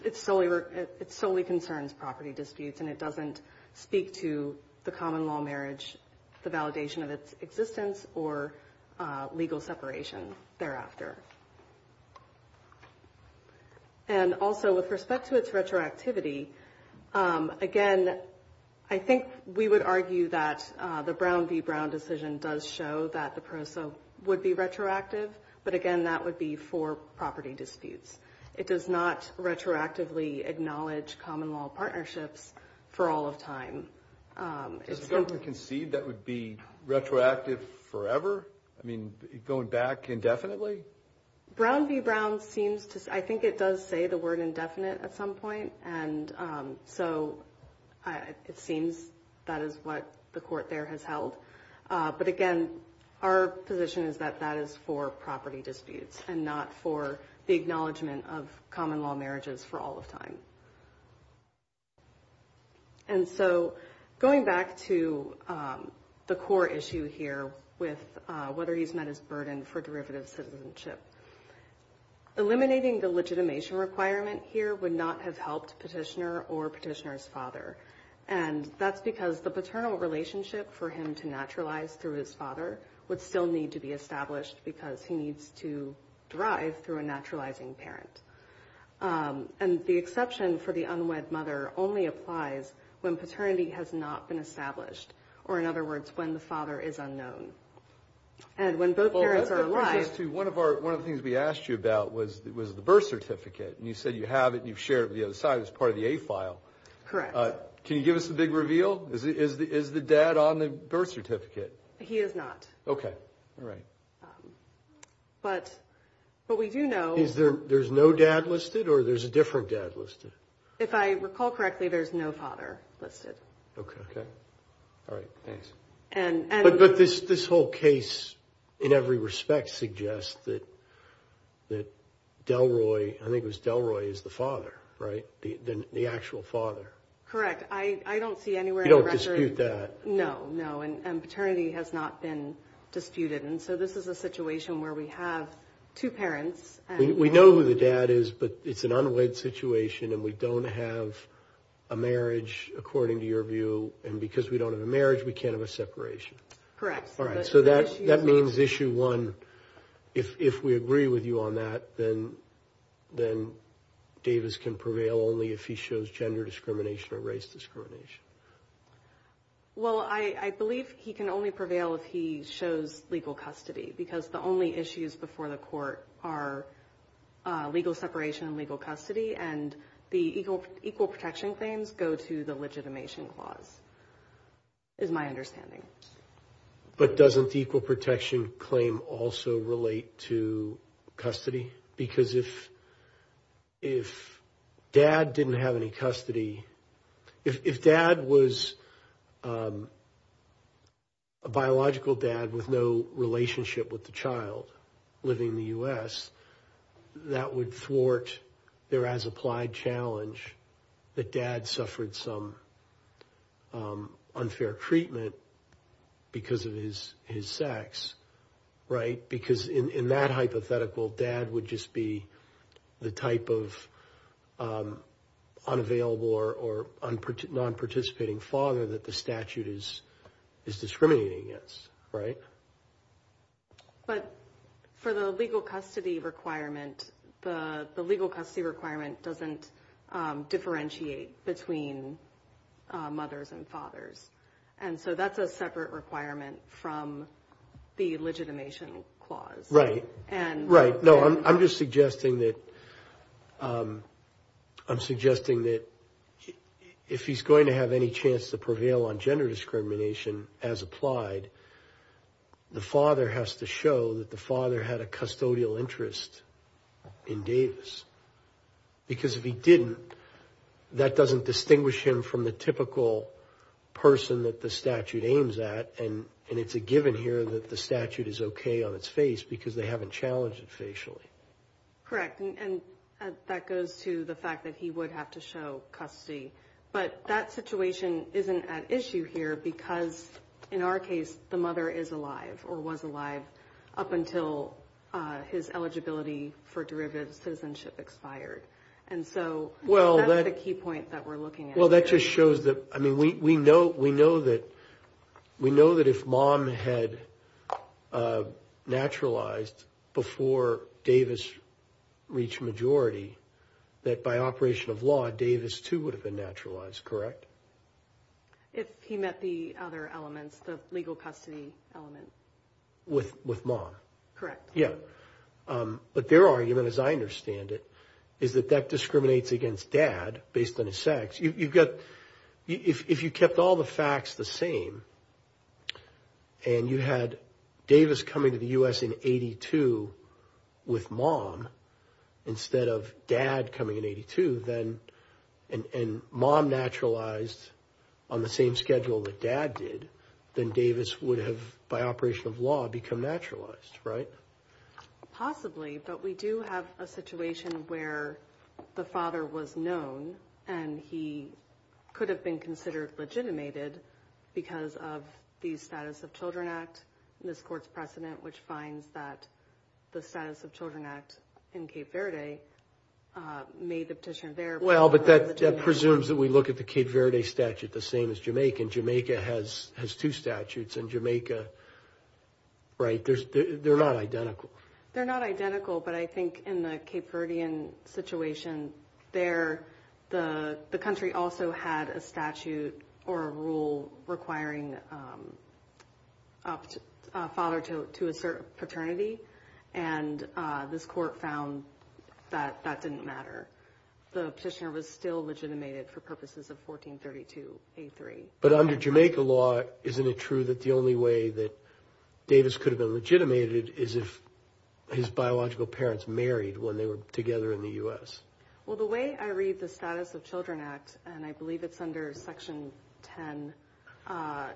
Speaker 5: it solely concerns property disputes and it doesn't speak to the common law marriage, the validation of its existence, or Uh, legal separation thereafter. And also with respect to its retroactivity, um, again, I think we would argue that uh, the Brown v. Brown decision does show that the PROSA would be retroactive, but again, that would be for property disputes. It does not retroactively acknowledge common law partnerships for all of time.
Speaker 1: Um, does the government concede that would be retroactive forever? I mean, going back indefinitely?
Speaker 5: Brown v. Brown seems to, I think it does say the word indefinite at some point. and um, so it seems that is what the court there has held. Uh, but again, our position is that that is for property disputes and not for the acknowledgement of common law marriages for all of time. And so going back to um, the core issue here with uh, whether he's met his burden for derivative citizenship, eliminating the legitimation requirement here would not have helped Petitioner or Petitioner's father. And that's because the paternal relationship for him to naturalize through his father would still need to be established because he needs to derive through a naturalizing parent. Um, and the exception for the unwed mother only applies when paternity has not been established, or in other words, when the father is unknown. And when both parents are alive...
Speaker 1: One of the things we asked you about was the birth certificate, and you said you have it and you've shared it with the other side as part of the A file.
Speaker 5: Correct.
Speaker 1: Uh, can you give us the big reveal? Is the is the dad on the birth certificate?
Speaker 5: He is not.
Speaker 1: Okay. All right.
Speaker 5: Um, but but we do know...
Speaker 4: Is there there's no dad listed or there's a different dad listed?
Speaker 5: If I recall correctly, there's no father listed.
Speaker 1: Okay. All right. Thanks.
Speaker 4: But but this this whole case, in every respect, suggests that that Delroy, I think it was Delroy, is the father, right? The the actual father.
Speaker 5: Correct. I don't see anywhere...
Speaker 4: You don't dispute that?
Speaker 5: No, no. And paternity has not been disputed. And so this is a situation where we have two parents...
Speaker 4: We know who the dad is, but it's an unwed situation and we don't have a marriage, according to your view. And because we don't have a marriage, we can't have a separation.
Speaker 5: Correct.
Speaker 4: All right. So that means issue one, if we agree with you on that, then Davis can prevail only if he shows gender discrimination or race discrimination.
Speaker 5: Well, I believe he can only prevail if he shows legal custody because the only issues before the court are uh, legal separation and legal custody, and the equal protection claims go to the legitimation clause, is my understanding.
Speaker 4: But doesn't the equal protection claim also relate to custody? Because if dad didn't have any custody, if dad was um, a biological dad with no relationship with the child living in the U.S., that would thwart their as-applied challenge that dad suffered some um, unfair treatment because of his his sex, right? Because in that hypothetical, dad would just be the type of um, unavailable or, non-participating father that the statute is is discriminating against, right?
Speaker 5: But for the legal custody requirement, the legal custody requirement doesn't um, differentiate between uh, mothers and fathers. And so that's a separate requirement from the legitimation clause.
Speaker 4: Right. Right. No, I'm just um, suggesting that if he's going to have any chance to prevail on gender discrimination as applied, the father has to show that the father had a custodial interest in Davis. Because if he didn't, that doesn't distinguish him from the typical person that the statute aims at, and it's a given here that the statute is okay on its face because they haven't challenged it facially.
Speaker 5: Correct. And uh, that goes to the fact that he would have to show custody. But that situation isn't at issue here because, in our case, the mother is alive or was alive up until Uh, his eligibility for derivative citizenship expired. And so that's the key point that we're looking at.
Speaker 4: Well, that just shows that, I mean, we know that if mom had uh, naturalized before Davis reached majority, that by operation of law, Davis, too, would have been naturalized, correct?
Speaker 5: If he met the other elements, the legal custody element.
Speaker 4: With mom?
Speaker 5: Correct.
Speaker 4: Yeah. Um, but their argument, as I understand it, is that that discriminates against dad based on his sex. You've got, if you kept all the facts the same and you had Davis coming to the U.S. in 82 with mom instead of dad coming in 82, then, and mom naturalized on the same schedule that dad did, then Davis would have, by operation of law, become naturalized, right?
Speaker 5: Possibly, but we do have a situation where the father was known and he could have been considered legitimated because of the Status of Children Act, this court's precedent, which finds that the Status of Children Act in Cape Verde Uh, made the petitioner there.
Speaker 4: Well, but that presumes that we look at the Cape Verde statute the same as Jamaica, and Jamaica has two statutes, and Jamaica, right, they're not identical.
Speaker 5: They're not identical, but I think in the Cape Verdean situation there, the country also had a statute or a rule requiring um, a uh, father to assert paternity, and uh, this court found that that didn't matter. The petitioner was still legitimated for purposes of 1432A3.
Speaker 4: But under Jamaica law, isn't it true that the only way that Davis could have been legitimated is if his biological parents married when they were together in the U.S.?
Speaker 5: Well, the way I read the Status of Children Act, and I believe it's under Section 10, uh,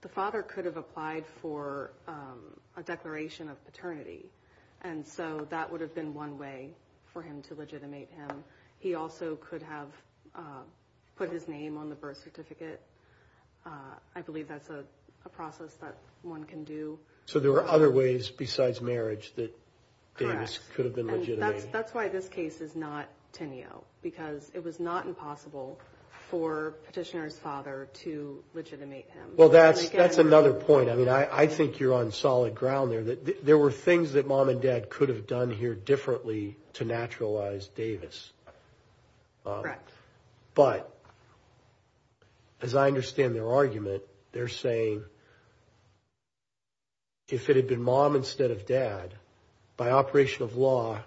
Speaker 5: the father could have applied for um, a declaration of paternity, and so that would have been one way for him to legitimate him. He also could have uh, put his name on the birth certificate. Uh, I believe that's a process that one can do.
Speaker 4: So there were uh, other ways besides marriage that Davis could have been legitimated.
Speaker 5: That's why this case is not Tineo, because it was not impossible for petitioner's father to legitimate him.
Speaker 4: Well, that's that's another point. I mean, I think you're on solid ground there. That there were things that mom and dad could have done here differently to naturalize Davis.
Speaker 5: Um, Correct.
Speaker 4: But as I understand their argument, they're saying if it had been mom instead of dad, by operation of law,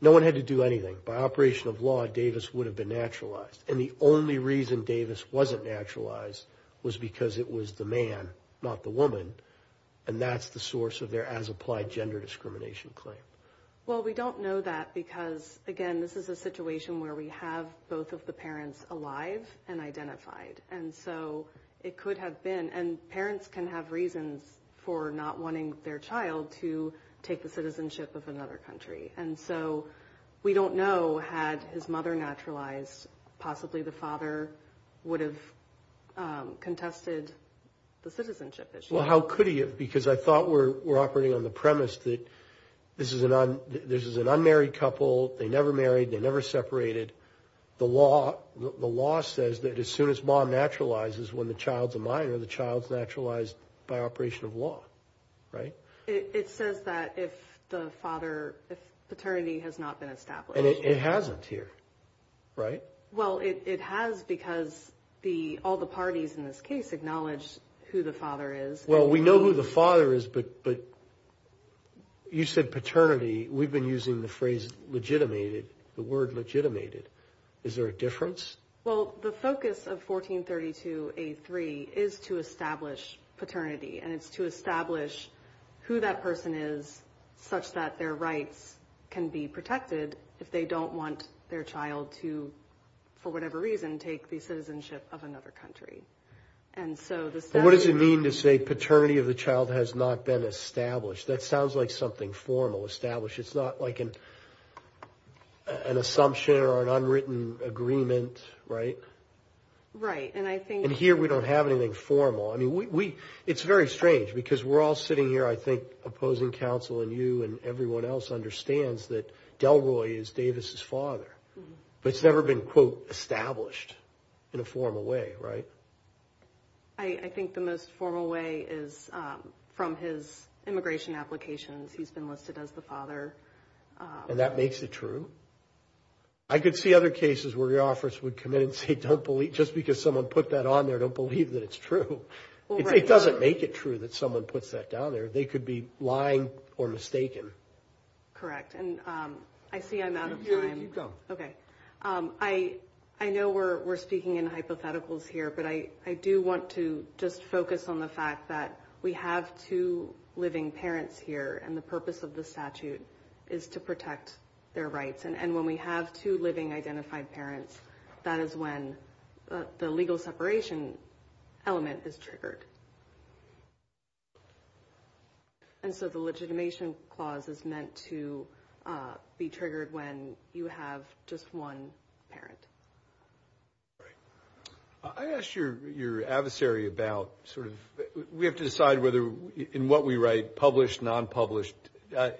Speaker 4: no one had to do anything. By operation of law, Davis would have been naturalized. And the only reason Davis wasn't naturalized was because it was the man, not the woman, and that's the source of their as-applied gender discrimination claim.
Speaker 5: Well, we don't know that because, again, this is a situation where we have both of the parents alive and identified. And so it could have been, and parents can have reasons for not wanting their child to take the citizenship of another country. And so we don't know, had his mother naturalized, possibly the father would have um, contested the citizenship issue.
Speaker 4: Well, how could he have? Because I thought we're operating on the premise that this is an unmarried couple. They never married. They never separated. The law says that as soon as mom naturalizes when the child's a minor, the child's naturalized by operation of law, right?
Speaker 5: It says that if the father, if paternity has not been established.
Speaker 4: And it hasn't here, right?
Speaker 5: Well, it has because all the parties in this case acknowledge who the father is.
Speaker 4: Well, we know who the father is, but you said paternity. We've been using the phrase legitimated, the word legitimated. Is there a difference?
Speaker 5: Well, the focus of 1432A3 is to establish paternity, and it's to establish who that person is such that their rights can be protected if they don't want their child to, for whatever reason, take the citizenship of another country. And so the statute...
Speaker 4: What does it mean to say paternity of the child has not been established? That sounds like something formal, established. It's not like an assumption or an unwritten agreement, right?
Speaker 5: Right, and I think...
Speaker 4: And here we don't have anything formal. I mean, we we it's very strange because we're all sitting here, I think, opposing counsel, and you and everyone else understands that Delroy is Davis's father. Mm-hmm. But it's never been, quote, established in a formal way, right?
Speaker 5: I think the most formal way is um, from his immigration applications. He's been listed as the father.
Speaker 4: Um, and that makes it true? I could see other cases where your office would come in and say, don't believe, just because someone put that on there, don't believe that it's true. It doesn't make it true that someone puts that down there. They could be lying or mistaken.
Speaker 5: Correct, and um, I see I'm out of time.
Speaker 1: Keep going.
Speaker 5: Okay. Um, I know we're speaking in hypotheticals here, but I do want to just focus on the fact that we have two living parents here, and the purpose of the statute is to protect their rights. And when we have two living identified parents, that is when the legal separation element is triggered. And so the legitimation clause is meant to uh, be triggered when you have just one parent.
Speaker 1: I asked your adversary about sort of, we have to decide whether, in what we write, published, non-published. Uh,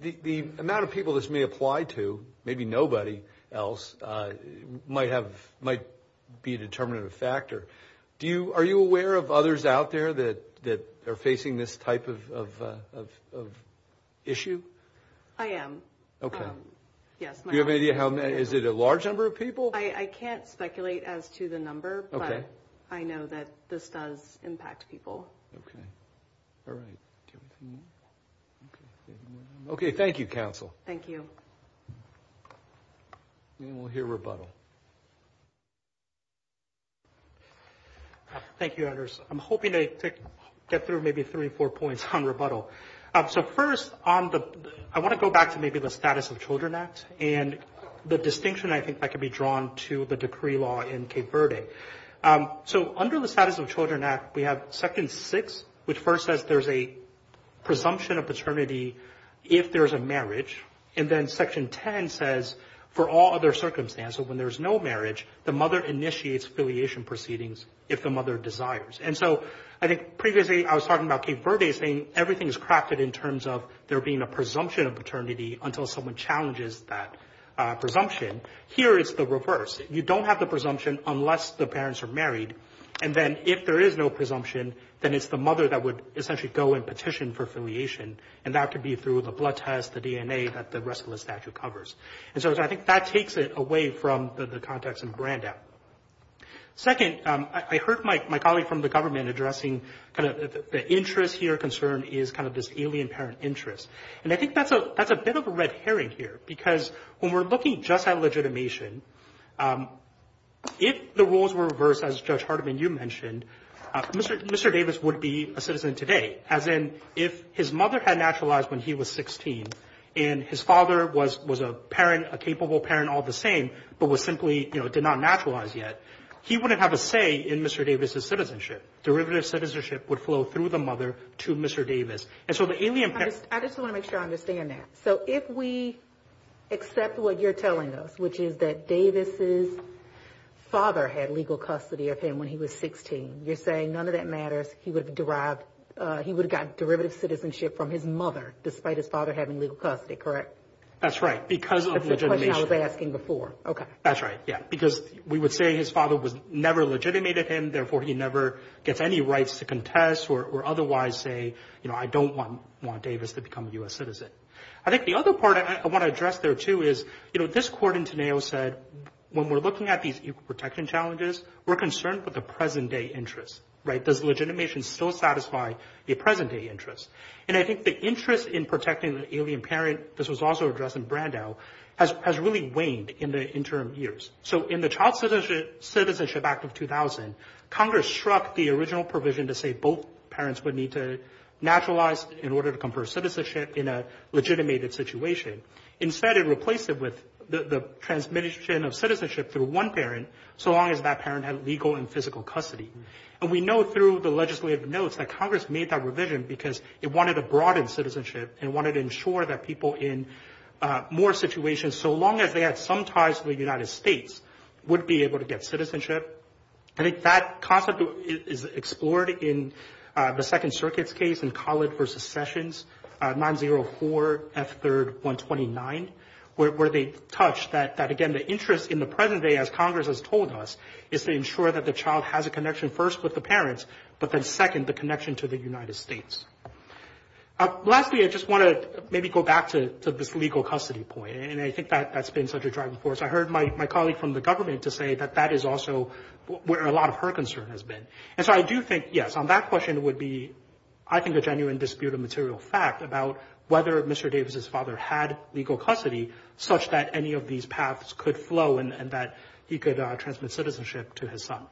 Speaker 1: The amount of people this may apply to, maybe nobody else, uh, might be a determinative factor. Are you aware of others out there that are facing this type of uh, issue?
Speaker 5: I am.
Speaker 1: Okay.
Speaker 5: Um, yes.
Speaker 1: Do you have any idea how many? Is it a large number of people?
Speaker 5: I can't speculate as to the number, but I know that this does impact people.
Speaker 1: Okay. All right. Okay. Thank you, counsel.
Speaker 5: Thank you.
Speaker 1: And we'll hear rebuttal.
Speaker 2: Uh, thank you, Anders. I'm hoping to get through maybe three, four points on rebuttal. Um, so first, I want to go back to maybe the Status of Children Act and the distinction I think that could be drawn to the decree law in Cape Verde. Um, so under the Status of Children Act, we have Section 6, which first says there's a presumption of paternity if there's a marriage. And then Section 10 says for all other circumstances, when there's no marriage, the mother initiates filiation proceedings if the mother desires. And so I think previously I was talking about Cape Verde saying everything is crafted in terms of there being a presumption of paternity until someone challenges that uh, presumption. Here it's the reverse. You don't have the presumption unless the parents are married. And then if there is no presumption, then it's the mother that would essentially go and petition for affiliation. And that could be through the blood test, the DNA that the rest of the statute covers. And so I think that takes it away from the context in Brandao. Second, um, I heard my colleague from the government addressing kind of the interest here concerned is kind of this alien parent interest. And I think that's a bit of a red herring here because when we're looking just at legitimation, um, if the rules were reversed, as Judge Hardiman, you mentioned, uh, Mr. Davis would be a citizen today. As in, if his mother had naturalized when he was 16 and his father was a parent, a capable parent all the same, but was simply, you know, did not naturalize yet, he wouldn't have a say in Mr. Davis' citizenship. Derivative citizenship would flow through the mother to Mr. Davis. And so the alien parent –
Speaker 3: I just want to make sure I understand that. So if we accept what you're telling us, which is that Davis' father had legal custody of him when he was 16, you're saying none of that matters, he would have derived uh, – he would have gotten derivative citizenship from his mother despite his father having legal custody, correct?
Speaker 2: That's right, because of legitimation.
Speaker 3: That's the question I was asking before. Okay.
Speaker 2: That's right, yeah, because we would say his father was never legitimated him, therefore he never gets any rights to contest or otherwise say, you know, I don't want Davis to become a U.S. citizen. I think the other part I want to address there, too, is, you know, this court in Tineo said when we're looking at these equal protection challenges, we're concerned with the present-day interest, right? Does legitimation still satisfy a present-day interest? And I think the interest in protecting the alien parent, this was also addressed in Brandao, has really waned in the interim years. So in the Child Citizenship Act of 2000, Congress struck the original provision to say both parents would need to naturalize in order to confer citizenship in a legitimated situation. Instead, it replaced it with the transmission of citizenship through one parent so long as that parent had legal and physical custody. And we know through the legislative notes that Congress made that revision because it wanted to broaden citizenship and wanted to ensure that people in uh, more situations, so long as they had some ties to the United States, would be able to get citizenship. I think that concept is explored in uh, the Second Circuit's case in Khalid v. Sessions, uh, 904 F. 3rd 129, where they touch that, again, the interest in the present day, as Congress has told us, is to ensure that the child has a connection first with the parents, but then second, the connection to the United States. Uh, lastly, I just want to maybe go back to this legal custody point, and I think that that's been such a driving force. I heard my colleague from the government to say that that is also where a lot of her concern has been. And so I do think, yes, on that question would be, I think, a genuine dispute of material fact about whether Mr. Davis' father had legal custody such that any of these paths could flow and that he could uh, transmit citizenship to his son.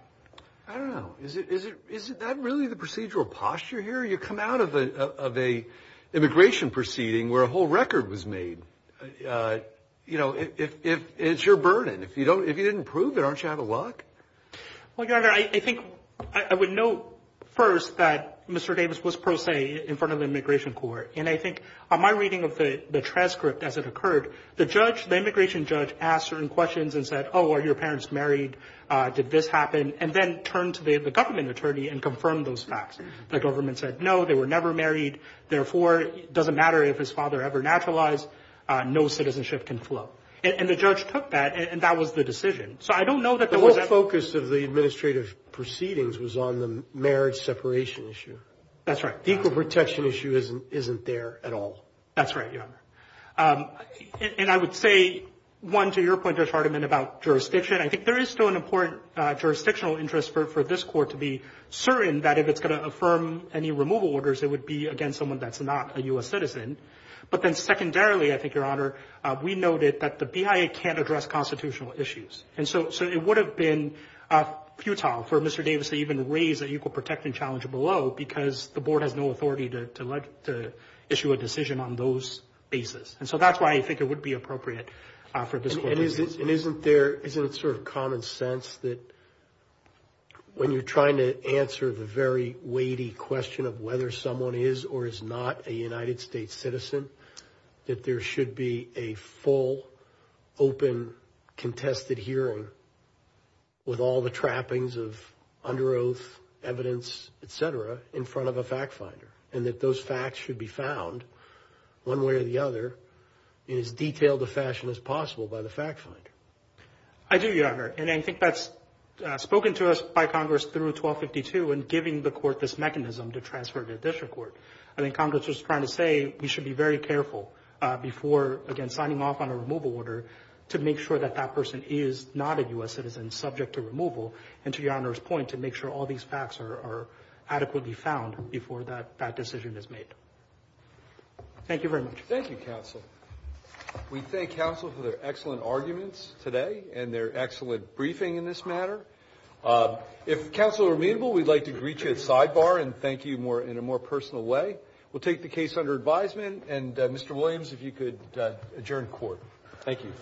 Speaker 1: I don't know. Is that really the procedural posture here? You come out of an immigration proceeding where a whole record was made. Uh, you know, if it's your burden. If you didn't prove it, aren't you out of luck?
Speaker 2: Well, Your Honor, I think I would note first that Mr. Davis was pro se in front of the immigration court, and I think on my reading of the transcript as it occurred, the judge, the immigration judge, asked certain questions and said, oh, are your parents married? Uh, did this happen? And then turned to the government attorney and confirmed those facts. The government said, no, they were never married. Therefore, it doesn't matter if his father ever naturalized. Uh, no citizenship can flow. And the judge took that, and that was the decision. So I don't know that there was –
Speaker 4: The whole focus of the administrative proceedings was on the marriage separation issue.
Speaker 2: That's right.
Speaker 4: The equal protection issue isn't there at all.
Speaker 2: That's right, Your Honor. Um, and I would say, one, to your point, Judge Hardiman, about jurisdiction, I think there is still an important uh, jurisdictional interest for this court to be certain that if it's going to affirm any removal orders, it would be against someone that's not a U.S. citizen. But then secondarily, I think, Your Honor, uh, we noted that the BIA can't address constitutional issues. And so it would have been uh, futile for Mr. Davis to even raise an equal protection challenge below because the board has no authority to issue a decision on those bases. And so that's why I think it would be appropriate uh, for this court to do this.
Speaker 4: And isn't there – isn't it sort of common sense that when you're trying to answer the very weighty question of whether someone is or is not a United States citizen, that there should be a full, open, contested hearing with all the trappings of under oath, evidence, et cetera, in front of a fact finder, and that those facts should be found one way or the other in as detailed a fashion as possible by the fact finder?
Speaker 2: I do, Your Honor. And I think that's Uh, spoken to us by Congress through 1252 and giving the court this mechanism to transfer to the district court. I think Congress was trying to say we should be very careful uh, before, again, signing off on a removal order to make sure that that person is not a U.S. citizen subject to removal, and to Your Honor's point, to make sure all these facts are adequately found before that decision is made. Thank you very much.
Speaker 1: Thank you, counsel. We thank counsel for their excellent arguments today and their excellent briefing in this matter. If counsel are amenable, we'd like to greet you at sidebar and thank you in a more personal way.
Speaker 6: We'll take the case under advisement. And uh, Mr. Williams, if you could uh, adjourn court. Thank you.